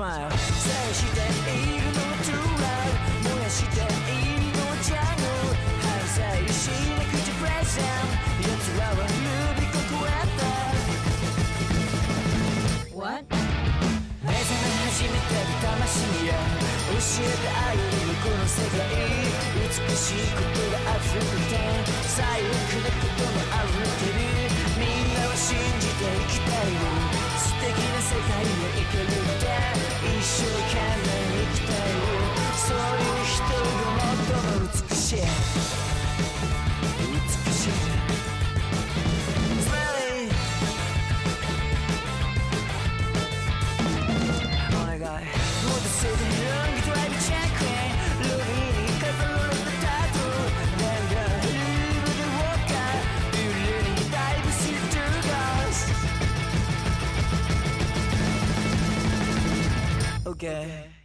smile さしているの to loud 燃やしているのジャンル反省しなくちゃプレゼン奴らは指こくわった What? 目めて魂や教えてあげるこの世界美しいことがて最悪なこともてる。みんな信じていきたい素敵な世界へ行ける sure can. Okay. okay.